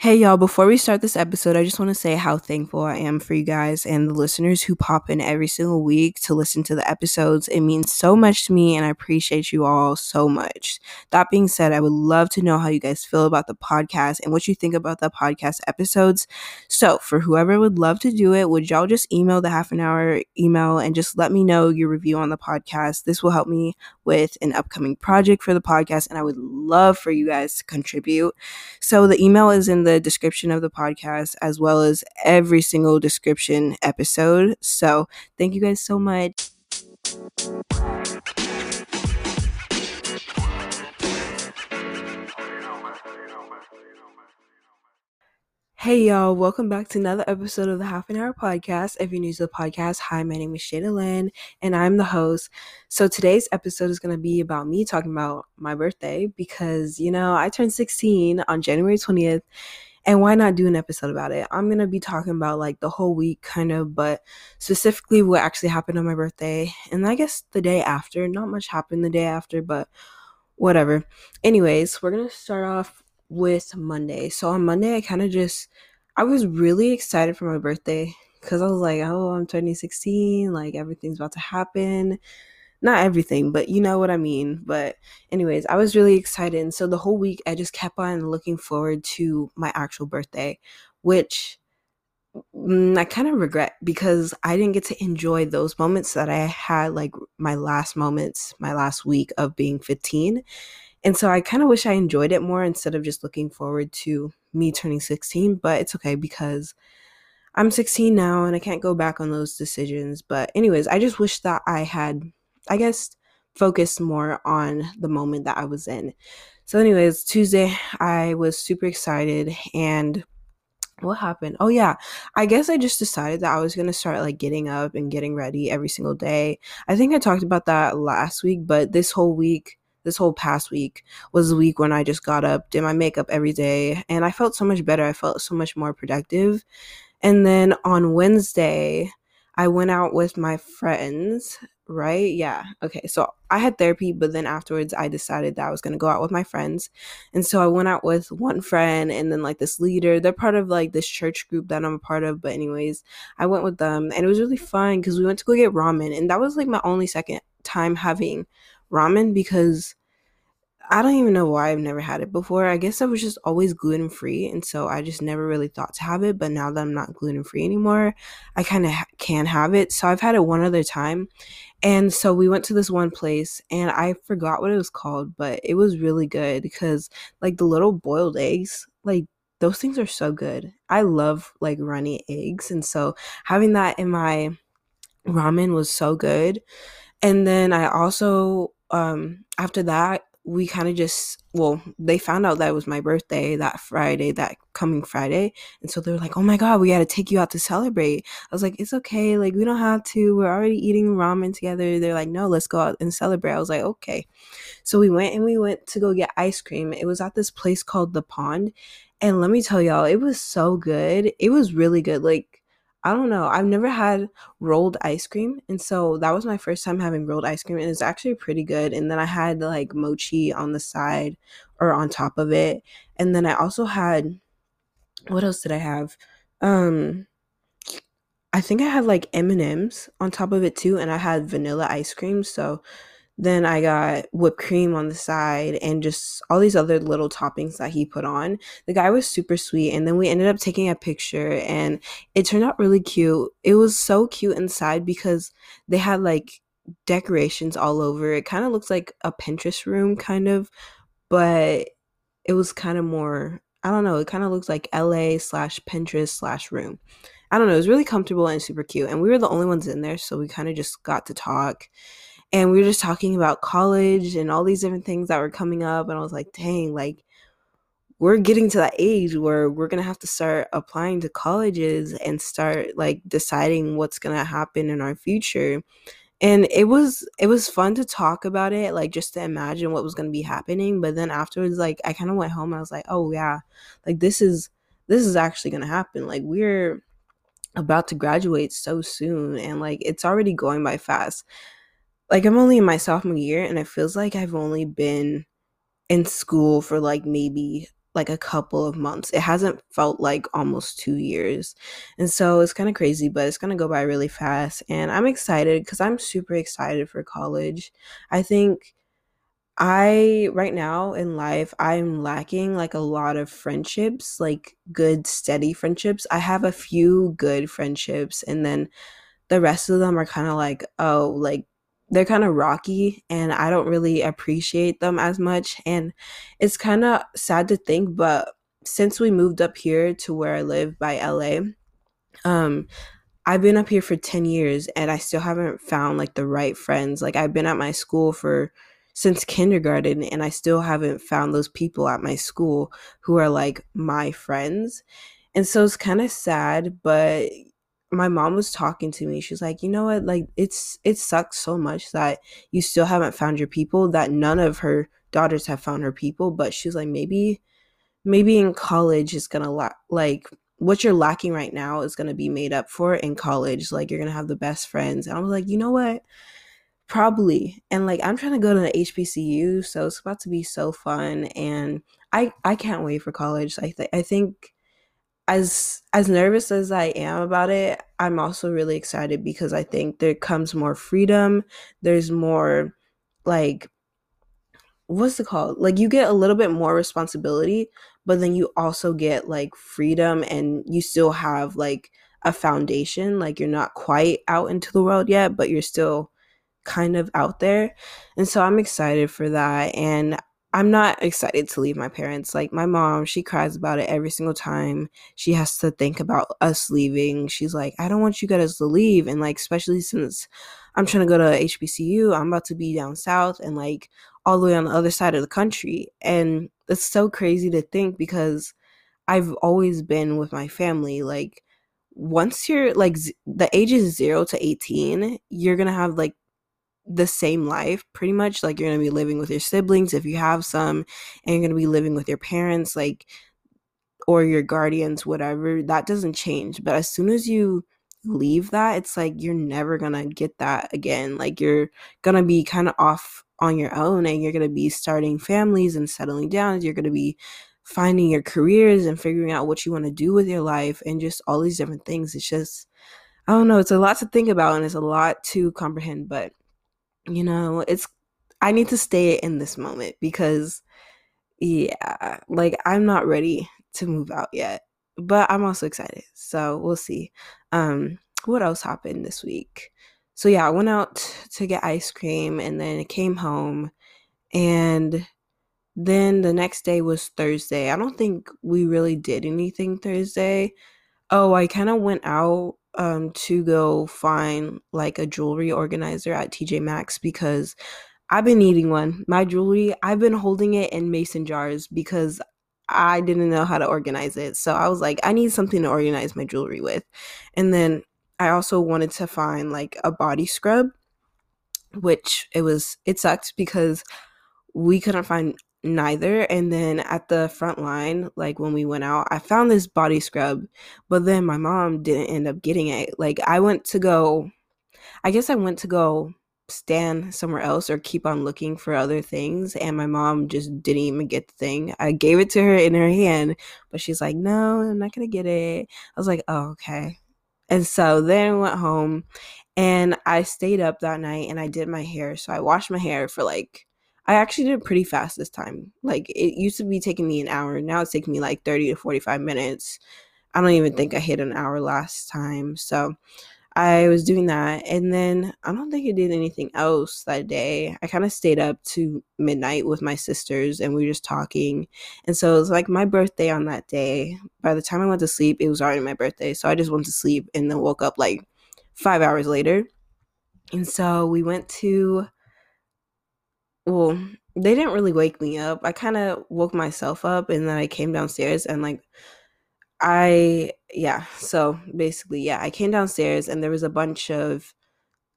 Hey y'all, before we start this episode, I just want to say how thankful I am for you guys and the listeners who pop in every single week to listen to the episodes. It means so much to me and I appreciate you all so much. That being said, I would love to know how you guys feel about the podcast and what you think about the podcast episodes. So, for whoever would love to do it, would y'all just email the half an hour email and just let me know your review on the podcast? This will help me with an upcoming project for the podcast and I would love for you guys to contribute. So, the email is in description of the podcast as well as every single description episode. So, thank you guys so much. Hey y'all, welcome back to another episode of the Half an Hour Podcast. If you're new to the podcast, hi, my name is Shada Lynn and I'm the host. So today's episode is going to be about me talking about my birthday because, you know, I turned 16 on January 20th and why not do an episode about it? I'm going to be talking about like the whole week kind of, but specifically what actually happened on my birthday and I guess the day after. Not much happened the day after, but whatever. Anyways, we're going to start off with Monday. So on Monday, I kind of just, I was really excited for my birthday because I was like, oh, I'm turning 16, like everything's about to happen. Not everything, but you know what I mean. But, anyways, I was really excited. And so the whole week, I just kept on looking forward to my actual birthday, which mm, I kind of regret because I didn't get to enjoy those moments that I had, like my last moments, my last week of being 15. And so I kind of wish I enjoyed it more instead of just looking forward to me turning 16, but it's okay because I'm 16 now and I can't go back on those decisions. But, anyways, I just wish that I had, I guess, focused more on the moment that I was in. So, anyways, Tuesday, I was super excited and what happened? Oh yeah, I guess I just decided that I was gonna start like getting up and getting ready every single day. I think I talked about that last week, but this whole week this whole past week was the week when I just got up, did my makeup every day, and I felt so much better. I felt so much more productive. And then on Wednesday, I went out with my friends, right? Yeah. Okay. So I had therapy, but then afterwards I decided that I was going to go out with my friends. And so I went out with one friend and then like this leader. They're part of like this church group that I'm a part of. But, anyways, I went with them and it was really fun because we went to go get ramen. And that was like my only second time having ramen because I don't even know why I've never had it before. I guess I was just always gluten free, and so I just never really thought to have it. But now that I'm not gluten free anymore, I kind of ha- can have it. So I've had it one other time, and so we went to this one place, and I forgot what it was called, but it was really good because like the little boiled eggs, like those things are so good. I love like runny eggs, and so having that in my ramen was so good. And then I also um after that we kind of just well they found out that it was my birthday that friday that coming friday and so they were like oh my god we got to take you out to celebrate. I was like it's okay like we don't have to we're already eating ramen together. They're like no let's go out and celebrate. I was like okay. So we went and we went to go get ice cream. It was at this place called the pond and let me tell y'all it was so good. It was really good like I don't know. I've never had rolled ice cream. And so that was my first time having rolled ice cream. And it's actually pretty good. And then I had like mochi on the side or on top of it. And then I also had what else did I have? Um I think I had like M&Ms on top of it too and I had vanilla ice cream. So then I got whipped cream on the side and just all these other little toppings that he put on. The guy was super sweet. And then we ended up taking a picture and it turned out really cute. It was so cute inside because they had like decorations all over. It kind of looks like a Pinterest room, kind of, but it was kind of more, I don't know, it kind of looks like LA slash Pinterest slash room. I don't know, it was really comfortable and super cute. And we were the only ones in there, so we kind of just got to talk and we were just talking about college and all these different things that were coming up and i was like dang like we're getting to that age where we're gonna have to start applying to colleges and start like deciding what's gonna happen in our future. And it was it was fun to talk about it like just to imagine what was going to be happening but then afterwards like i kind of went home and i was like oh yeah like this is this is actually going to happen like we're about to graduate so soon and like it's already going by fast like I'm only in my sophomore year and it feels like I've only been in school for like maybe like a couple of months. It hasn't felt like almost two years. And so it's kind of crazy, but it's going to go by really fast. And I'm excited because I'm super excited for college. I think I, right now in life, I'm lacking like a lot of friendships, like good, steady friendships. I have a few good friendships, and then the rest of them are kind of like, oh, like they're kind of rocky and I don't really appreciate them as much. And it's kind of sad to think, but since we moved up here to where I live by LA, um, I've been up here for 10 years and I still haven't found like the right friends. Like I've been at my school for since kindergarten and I still haven't found those people at my school who are like my friends. And so it's kind of sad, but my mom was talking to me she's like you know what? Like it's it sucks so much that you still haven't found your people that none of her daughters have found her people. But she's like maybe maybe in college is gonna la- like what you're lacking right now is gonna be made up for in college like you're gonna have the best friends. And i was like you know what? Probably. And like i'm trying to go to the hbcu so it's about to be so fun and i i can't wait for college. I, th- I think as as nervous as I am about it, I'm also really excited because I think there comes more freedom. There's more like what's it called? Like you get a little bit more responsibility, but then you also get like freedom and you still have like a foundation. Like you're not quite out into the world yet, but you're still kind of out there. And so I'm excited for that and I'm not excited to leave my parents. Like my mom, she cries about it every single time she has to think about us leaving. She's like, I don't want you guys to leave. And like, especially since I'm trying to go to HBCU, I'm about to be down south and like all the way on the other side of the country. And it's so crazy to think because I've always been with my family. Like, once you're like z- the ages zero to 18, you're gonna have like the same life pretty much like you're going to be living with your siblings if you have some and you're going to be living with your parents like or your guardians whatever that doesn't change. But as soon as you leave that it's like you're never going to get that again. Like you're going to be kind of off on your own and you're going to be starting families and settling down you're going to be finding your careers and figuring out what you want to do with your life and just all these different things. It's just I don't know, it's a lot to think about and it's a lot to comprehend, but you know, it's I need to stay in this moment because yeah, like I'm not ready to move out yet. But I'm also excited. So we'll see. Um what else happened this week? So yeah, I went out to get ice cream and then came home and then the next day was Thursday. I don't think we really did anything Thursday. Oh, I kind of went out um, to go find like a jewelry organizer at TJ Maxx because I've been needing one. My jewelry, I've been holding it in mason jars because I didn't know how to organize it. So I was like, I need something to organize my jewelry with. And then I also wanted to find like a body scrub, which it was, it sucked because we couldn't find neither. And then at the front line like when we went out i found this body scrub but then my mom didn't end up getting it. Like i went to go i guess i went to go stand somewhere else or keep on looking for other things and my mom just didn't even get the thing. I gave it to her in her hand but she's like no i'm not gonna get it. I was like oh okay. And so then I went home and I stayed up that night and I did my hair. So I washed my hair for like I actually did it pretty fast this time. Like it used to be taking me an hour. Now it's taking me like 30 to 45 minutes. I don't even think I hit an hour last time. So I was doing that. And then I don't think I did anything else that day. I kind of stayed up to midnight with my sisters and we were just talking. And so it was like my birthday on that day. By the time I went to sleep, it was already my birthday. So I just went to sleep and then woke up like five hours later. And so we went to well, they didn't really wake me up. I kind of woke myself up and then I came downstairs and like I yeah, so basically yeah, I came downstairs and there was a bunch of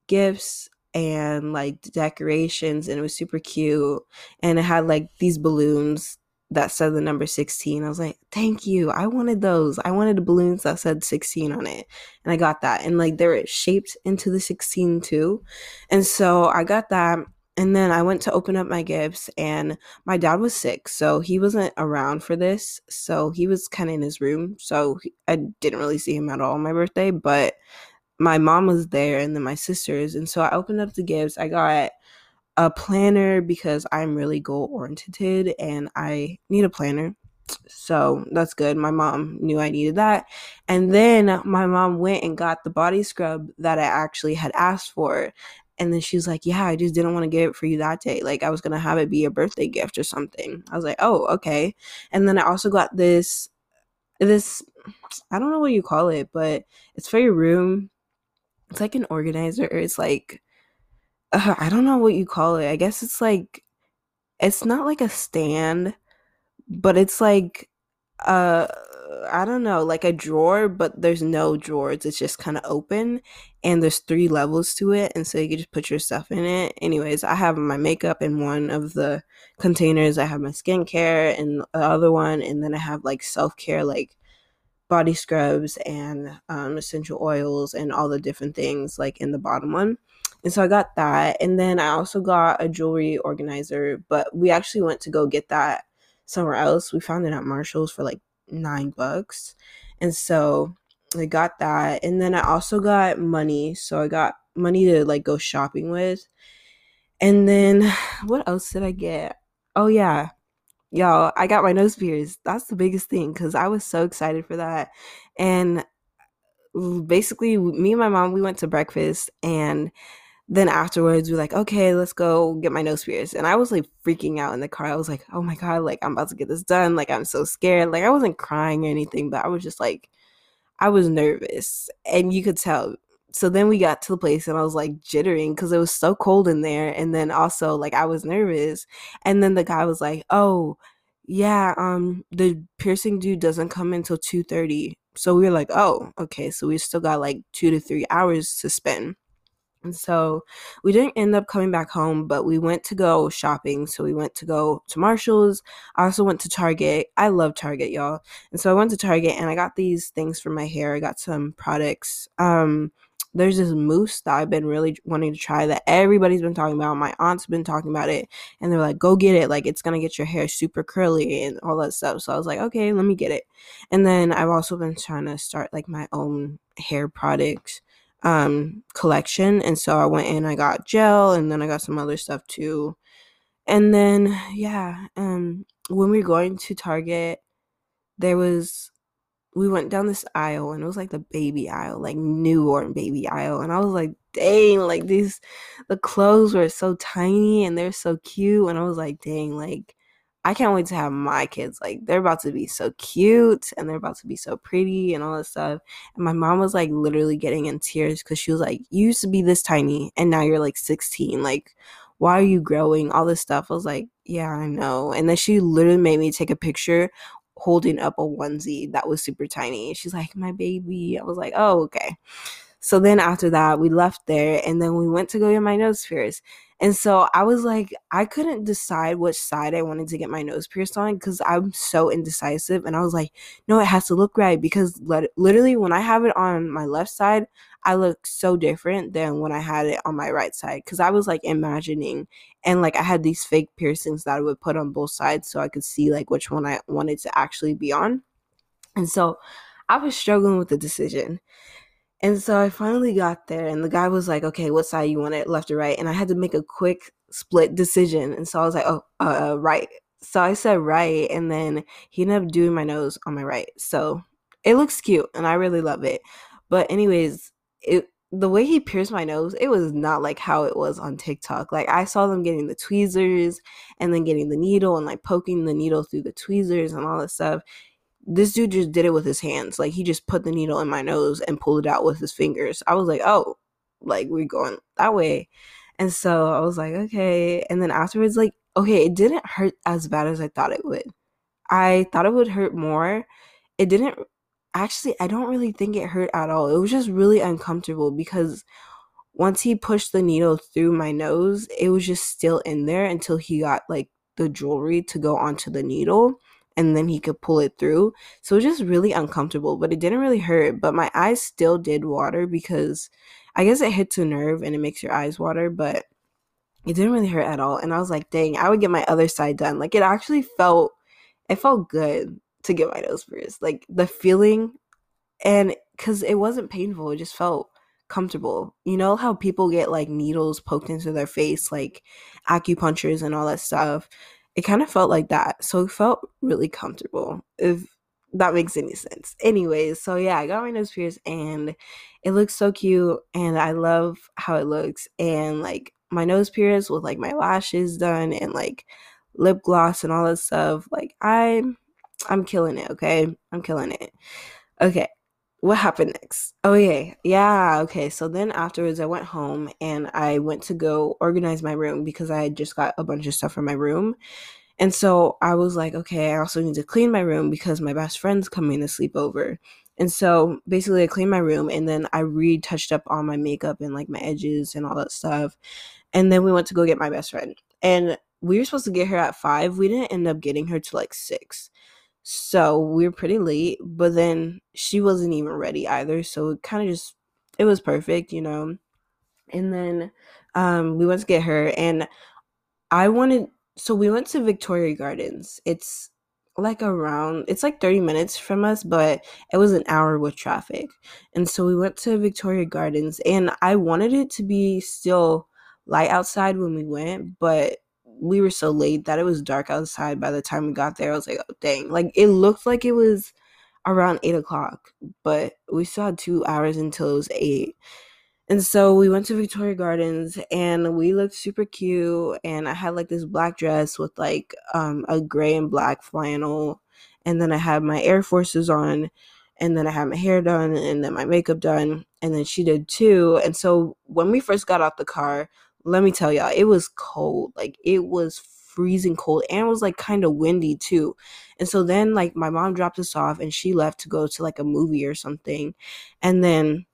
gifts and like decorations and it was super cute and it had like these balloons that said the number 16. I was like, "Thank you. I wanted those. I wanted the balloons that said 16 on it." And I got that. And like they were shaped into the 16 too. And so I got that and then I went to open up my gifts, and my dad was sick, so he wasn't around for this. So he was kind of in his room, so I didn't really see him at all on my birthday. But my mom was there, and then my sisters, and so I opened up the gifts. I got a planner because I'm really goal oriented, and I need a planner. So that's good. My mom knew I needed that. And then my mom went and got the body scrub that I actually had asked for. And then she's like, Yeah, I just didn't want to get it for you that day. Like, I was going to have it be a birthday gift or something. I was like, Oh, okay. And then I also got this, this, I don't know what you call it, but it's for your room. It's like an organizer. It's like, uh, I don't know what you call it. I guess it's like, it's not like a stand, but it's like, uh, I don't know, like a drawer, but there's no drawers. It's just kind of open and there's three levels to it. And so you can just put your stuff in it. Anyways, I have my makeup in one of the containers. I have my skincare in the other one. And then I have like self care, like body scrubs and um, essential oils and all the different things like in the bottom one. And so I got that. And then I also got a jewelry organizer, but we actually went to go get that somewhere else. We found it at Marshall's for like nine bucks. And so I got that. And then I also got money. So I got money to like go shopping with. And then what else did I get? Oh, yeah. Y'all, I got my nose pierced. That's the biggest thing because I was so excited for that. And basically, me and my mom, we went to breakfast and then afterwards we are like okay let's go get my nose pierced and i was like freaking out in the car i was like oh my god like i'm about to get this done like i'm so scared like i wasn't crying or anything but i was just like i was nervous and you could tell. So then we got to the place and i was like jittering because it was so cold in there and then also like i was nervous and then the guy was like oh yeah um the piercing dude doesn't come until 2.30 so we were like oh okay. So we still got like two to three hours to spend and so we didn't end up coming back home, but we went to go shopping. So we went to go to Marshall's. I also went to Target. I love Target, y'all. And so I went to Target and I got these things for my hair. I got some products. Um, there's this mousse that I've been really wanting to try that everybody's been talking about. My aunt's been talking about it, and they're like, "Go get it! Like it's gonna get your hair super curly and all that stuff." So I was like, "Okay, let me get it." And then I've also been trying to start like my own hair products um collection and so I went in I got gel and then I got some other stuff too. And then yeah, um when we were going to Target there was we went down this aisle and it was like the baby aisle, like newborn baby aisle. And I was like, dang, like these the clothes were so tiny and they're so cute. And I was like, dang, like I can't wait to have my kids. Like they're about to be so cute and they're about to be so pretty and all that stuff. And my mom was like literally getting in tears because she was like, You used to be this tiny and now you're like 16. Like, why are you growing? All this stuff. I was like, Yeah, I know. And then she literally made me take a picture holding up a onesie that was super tiny. She's like, My baby. I was like, Oh, okay. So then after that, we left there and then we went to go get my nose pierced. And so I was like, I couldn't decide which side I wanted to get my nose pierced on because I'm so indecisive. And I was like, no, it has to look right because literally when I have it on my left side, I look so different than when I had it on my right side because I was like imagining and like I had these fake piercings that I would put on both sides so I could see like which one I wanted to actually be on. And so I was struggling with the decision. And so I finally got there, and the guy was like, "Okay, what side you want it, left or right?" And I had to make a quick split decision, and so I was like, "Oh, uh, uh, right." So I said right, and then he ended up doing my nose on my right. So it looks cute, and I really love it. But anyways, it the way he pierced my nose, it was not like how it was on TikTok. Like I saw them getting the tweezers and then getting the needle and like poking the needle through the tweezers and all that stuff this dude just did it with his hands. Like he just put the needle in my nose and pulled it out with his fingers. I was like, oh, like we're going that way. And so I was like, okay. And then afterwards, like, okay, it didn't hurt as bad as I thought it would. I thought it would hurt more. It didn't actually, I don't really think it hurt at all. It was just really uncomfortable because once he pushed the needle through my nose, it was just still in there until he got like the jewelry to go onto the needle and then he could pull it through. So it was just really uncomfortable, but it didn't really hurt. But my eyes still did water because I guess it hits a nerve and it makes your eyes water. But it didn't really hurt at all. And I was like, dang, I would get my other side done. Like it actually felt it felt good to get my nose pierced. Like the feeling and cuz it wasn't painful, it just felt comfortable. You know how people get like needles poked into their face like acupunctures and all that stuff. It kind of felt like that. So it felt really comfortable. If that makes any sense. Anyways, so yeah, I got my nose pierced and it looks so cute and I love how it looks and like my nose pierced with like my lashes done and like lip gloss and all that stuff. Like I'm I'm killing it, okay? I'm killing it. Okay. What happened next? Oh yeah. Yeah, okay. So then afterwards I went home and I went to go organize my room because I had just got a bunch of stuff from my room. And so I was like, okay, I also need to clean my room because my best friend's coming to sleep over. And so basically I cleaned my room and then I retouched up all my makeup and like my edges and all that stuff. And then we went to go get my best friend. And we were supposed to get her at five. We didn't end up getting her to like six. So we were pretty late, but then she wasn't even ready either. So it kind of just it was perfect, you know. And then um we went to get her and I wanted so we went to Victoria Gardens. It's like around it's like 30 minutes from us but it was an hour with traffic and so we went to victoria gardens and i wanted it to be still light outside when we went but we were so late that it was dark outside by the time we got there i was like oh dang like it looked like it was around eight o'clock but we still had two hours until it was eight and so we went to Victoria Gardens and we looked super cute. And I had like this black dress with like um, a gray and black flannel. And then I had my Air Forces on. And then I had my hair done and then my makeup done. And then she did too. And so when we first got out the car, let me tell y'all, it was cold. Like it was freezing cold and it was like kind of windy too. And so then like my mom dropped us off and she left to go to like a movie or something. And then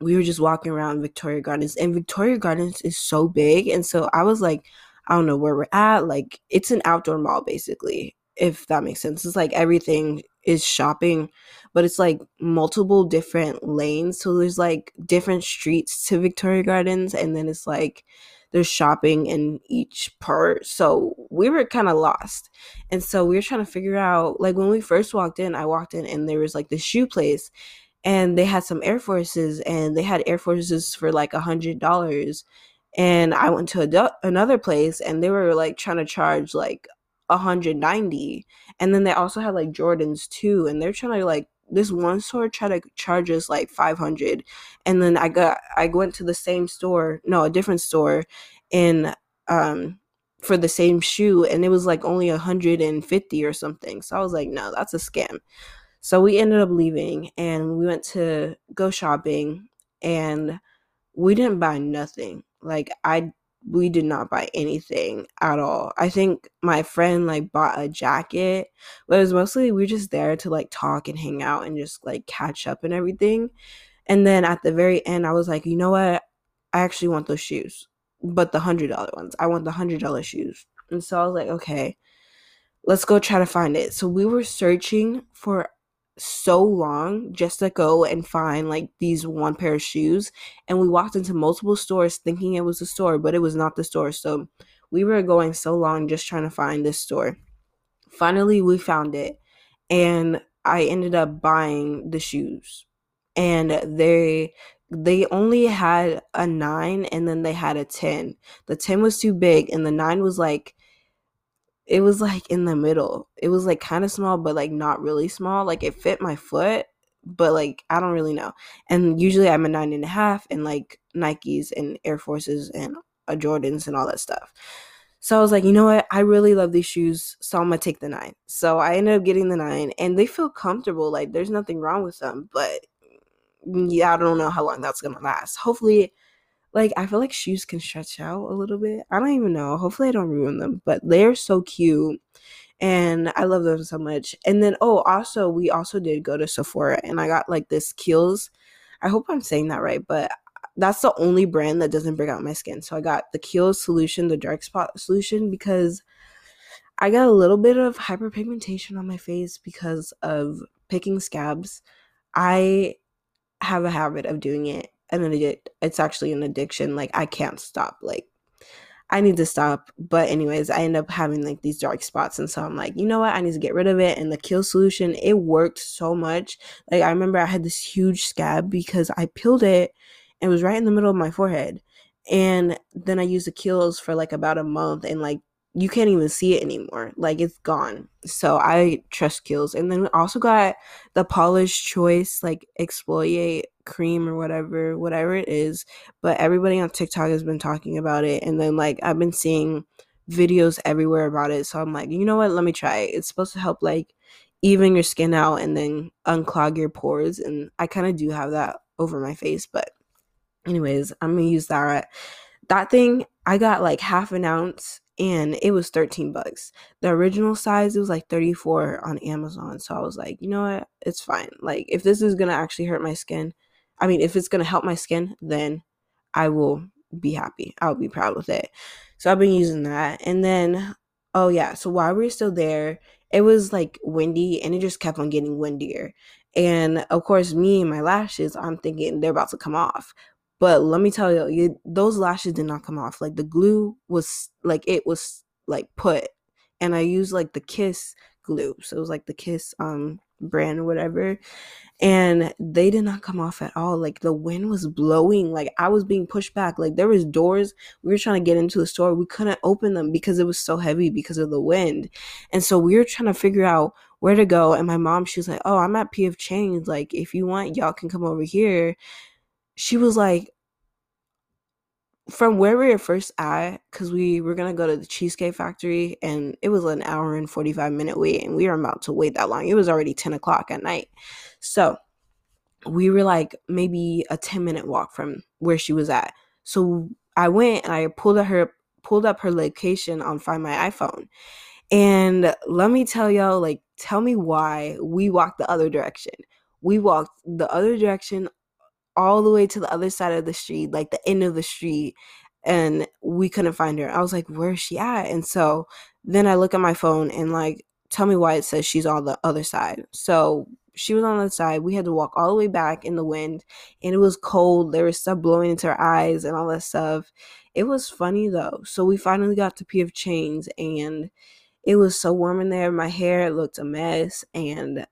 we were just walking around Victoria Gardens, and Victoria Gardens is so big. And so I was like, I don't know where we're at. Like, it's an outdoor mall, basically, if that makes sense. It's like everything is shopping, but it's like multiple different lanes. So there's like different streets to Victoria Gardens, and then it's like there's shopping in each part. So we were kind of lost. And so we were trying to figure out, like, when we first walked in, I walked in and there was like the shoe place and they had some Air Forces and they had Air Forces for like a hundred dollars. And I went to a, another place and they were like trying to charge like 190 and then they also had like Jordans too and they're trying to like this one store tried to charge us like 500 and then I got I went to the same store no a different store in um for the same shoe and it was like only 150 or something so I was like no that's a scam so we ended up leaving and we went to go shopping and we didn't buy nothing. Like I we did not buy anything at all. I think my friend like bought a jacket, but it was mostly we were just there to like talk and hang out and just like catch up and everything. And then at the very end, I was like, you know what? I actually want those shoes, but the hundred dollar ones. I want the hundred dollar shoes. And so I was like, okay, let's go try to find it. So we were searching for so long just to go and find like these one pair of shoes and we walked into multiple stores thinking it was a store but it was not the store so we were going so long just trying to find this store. Finally we found it and i ended up buying the shoes and they they only had a 9 and then they had a 10 the 10 was too big and the 9 was like it was like in the middle. It was like kind of small, but like not really small. Like it fit my foot, but like I don't really know. And usually I'm a nine and a half, and like Nikes and Air Forces and uh, Jordans and all that stuff. So I was like, you know what? I really love these shoes, so I'm gonna take the nine. So I ended up getting the nine, and they feel comfortable. Like there's nothing wrong with them, but yeah, I don't know how long that's gonna last. Hopefully like I feel like shoes can stretch out a little bit. I don't even know. Hopefully I don't ruin them, but they're so cute and I love them so much. And then oh, also we also did go to Sephora and I got like this Kiehl's. I hope I'm saying that right, but that's the only brand that doesn't break out my skin. So I got the Kiehl's solution, the dark spot solution because I got a little bit of hyperpigmentation on my face because of picking scabs. I have a habit of doing it an addict it's actually an addiction like i can't stop like I need to stop. But anyways, I end up having like these dark spots. And so I'm like, you know what? I need to get rid of it. And the kill solution, it worked so much. Like I remember I had this huge scab because I peeled it and it was right in the middle of my forehead. And then I used the Kiehl's for like about a month and like you can't even see it anymore. Like it's gone. So I trust Kiehl's. And then we also got the Paula's Choice like exfoliate cream or whatever, whatever it is. But everybody on TikTok has been talking about it. And then like I've been seeing videos everywhere about it. So I'm like, you know what? Let me try it. It's supposed to help like even your skin out and then unclog your pores. And I kind of do have that over my face. But anyways, I'm gonna use that. That thing, I got like half an ounce and it was 13 bucks. The original size it was like 34 on Amazon. So I was like, you know what? It's fine. Like if this is going to actually hurt my skin, I mean, if it's going to help my skin, then I will be happy. I'll be proud with it. So I've been using that. And then oh yeah, so while we were still there, it was like windy and it just kept on getting windier. And of course, me and my lashes, I'm thinking they're about to come off. But let me tell you, you, those lashes did not come off. Like the glue was like it was like put, and I used like the Kiss glue, so it was like the Kiss um brand whatever, and they did not come off at all. Like the wind was blowing, like I was being pushed back. Like there was doors we were trying to get into the store, we couldn't open them because it was so heavy because of the wind, and so we were trying to figure out where to go. And my mom, she was like, "Oh, I'm at PF Chang's. Like if you want, y'all can come over here." she was like, from where we were first at, because we were gonna go to the Cheesecake Factory, and it was an hour and 45 minute wait, and we were about to wait that long. It was already 10 o'clock at night. So we were like maybe a 10 minute walk from where she was at. So I went and I pulled up her pulled up her location on Find My iPhone. And let me tell y'all, like, tell me why we walked the other direction. We walked the other direction all the way to the other side of the street, like the end of the street, and we couldn't find her. I was like, where is she at? And so then I look at my phone and like, tell me why it says she's on the other side. So she was on the side. We had to walk all the way back in the wind, and it was cold. There was stuff blowing into her eyes and all that stuff. It was funny though. So we finally got to PF Chang's, and it was so warm in there. My hair looked a mess, and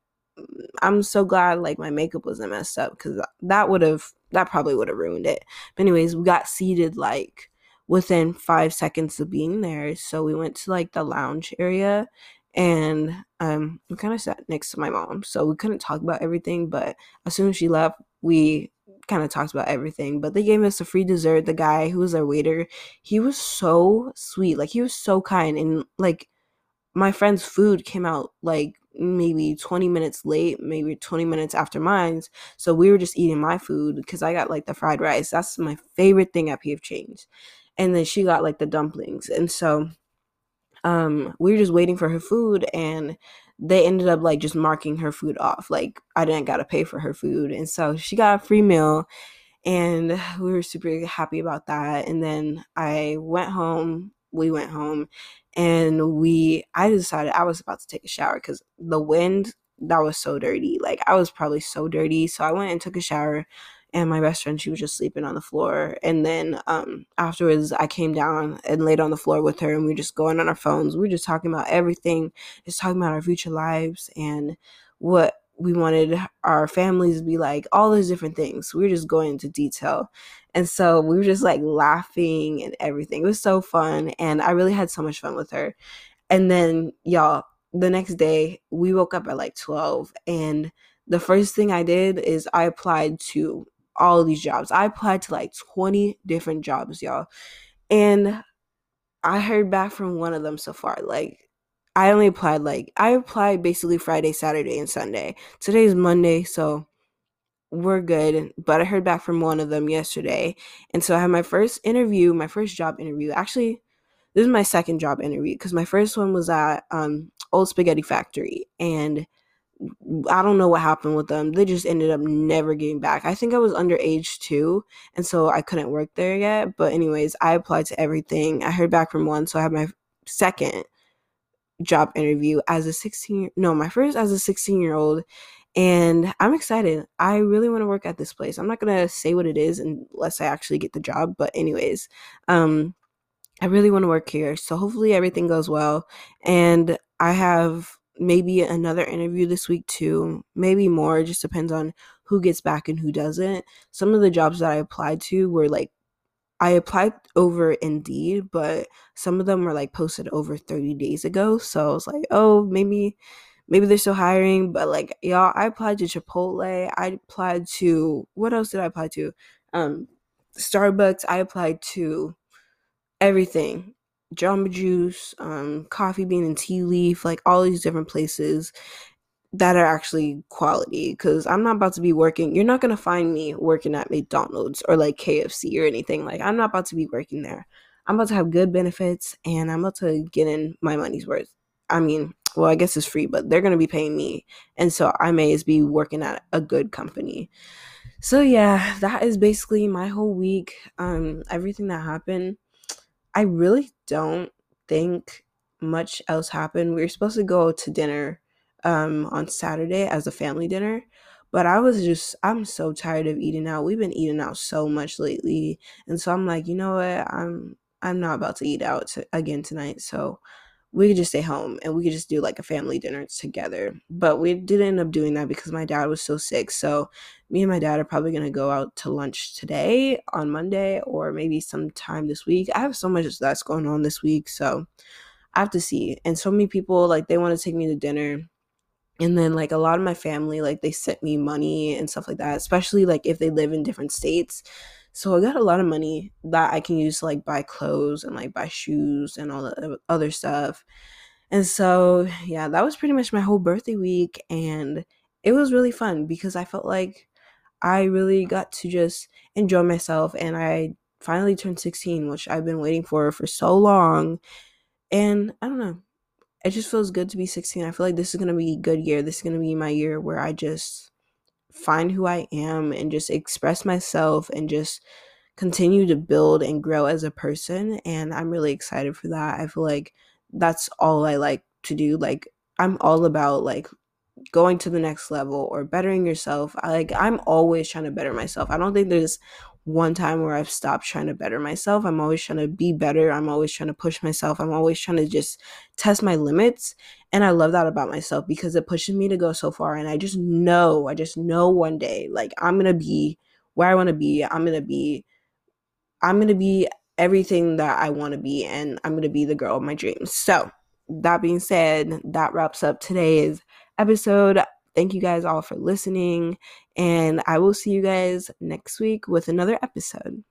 I'm so glad like my makeup wasn't messed up because that would have that probably would have ruined it. But anyways, we got seated like within five seconds of being there. So we went to like the lounge area and um we kind of sat next to my mom. So we couldn't talk about everything, but as soon as she left, we kind of talked about everything. But they gave us a free dessert. The guy who was our waiter, he was so sweet. Like he was so kind and like my friend's food came out like maybe 20 minutes late, maybe 20 minutes after mine's. So we were just eating my food because I got like the fried rice. That's my favorite thing at PF Chang's. And then she got like the dumplings. And so um we were just waiting for her food and they ended up like just marking her food off. Like I didn't gotta pay for her food. And so she got a free meal and we were super happy about that. And then I went home we went home and we I decided I was about to take a shower because the wind that was so dirty. Like I was probably so dirty. So I went and took a shower and my best friend she was just sleeping on the floor and then um afterwards i came down and laid on the floor with her and we were just going on our phones we were just talking about everything just talking about our future lives and what we wanted our families to be like all those different things we were just going into detail and so we were just like laughing and everything. It was so fun. And I really had so much fun with her. And then, y'all, the next day, we woke up at like 12. And the first thing I did is I applied to all these jobs. I applied to like 20 different jobs, y'all. And I heard back from one of them so far. Like, I only applied like, I applied basically Friday, Saturday, and Sunday. Today is Monday. So, we're good. But I heard back from one of them yesterday. And so I had my first interview, my first job interview. Actually, this is my second job interview because my first one was at um, Old Spaghetti Factory. And I don't know what happened with them. They just ended up never getting back. I think I was underage too, and so I couldn't work there yet. But anyways, I applied to everything. I heard back from one, so I had my second job interview as a 16 no, my first as a 16 year old and I'm excited. I really want to work at this place. I'm not to say what it is unless I actually get the job, but anyways, um I really want to work here. So hopefully everything goes well. And I have maybe another interview this week too, maybe more. It just depends on who gets back and who doesn't. Some of the jobs that I applied to were like I applied over Indeed, but some of them were like posted over 30 days ago. So I was like, oh, maybe maybe they're still hiring. But like y'all, I applied to Chipotle. I applied to what else did I apply to? Um Starbucks. I applied to everything. Jamba Juice, um, Coffee Bean and Tea Leaf, like all these different places that are actually quality because I'm not about to be working. You're not going to find me working at McDonald's or like KFC or anything. Like, I'm not about to be working there. I'm about to have good benefits and I'm about to get in my money's worth. I mean, well, I guess it's free, but they're going to be paying me. And so I may as be working at a good company. So, yeah, that is basically my whole week. Um, everything that happened. I really don't think much else happened. We were supposed to go to dinner um, on Saturday as a family dinner. But I was just, I'm so tired of eating out. We've been eating out so much lately. And so I'm like, you know what? I'm, I'm not about to eat out to, again tonight. So we could just stay home and we could just do like a family dinner together. But we didn't end up doing that because my dad was so sick. So me and my dad are probably going to go out to lunch today on Monday or maybe sometime this week. I have so much that's going on this week. So I have to see. And so many people like they want to take me to dinner and then like a lot of my family like they sent me money and stuff like that especially like if they live in different states. So i got a lot of money that i can use to like buy clothes and like buy shoes and all the other stuff. And so yeah that was pretty much my whole birthday week and it was really fun because i felt like i really got to just enjoy myself and i finally turned 16 which i've been waiting for for so long. And i don't know it just feels good to be 16. I feel like this is going to be a good year. This is going to be my year where I just find who I am and just express myself and just continue to build and grow as a person. And I'm really excited for that. I feel like that's all I like to do. Like, I'm all about like going to the next level or bettering yourself. I like I'm always trying to better myself. I don't think there's one time where I've stopped trying to better myself. I'm always trying to be better. I'm always trying to push myself. I'm always trying to just test my limits. And I love that about myself because it pushes me to go so far. And I just know, I just know one day, like, I'm going to be where I want to be. I'm going to be, I'm going to be everything that I want to be. And I'm going to be the girl of my dreams. So, that being said, that wraps up today's episode. Thank you guys all for listening, and I will see you guys next week with another episode.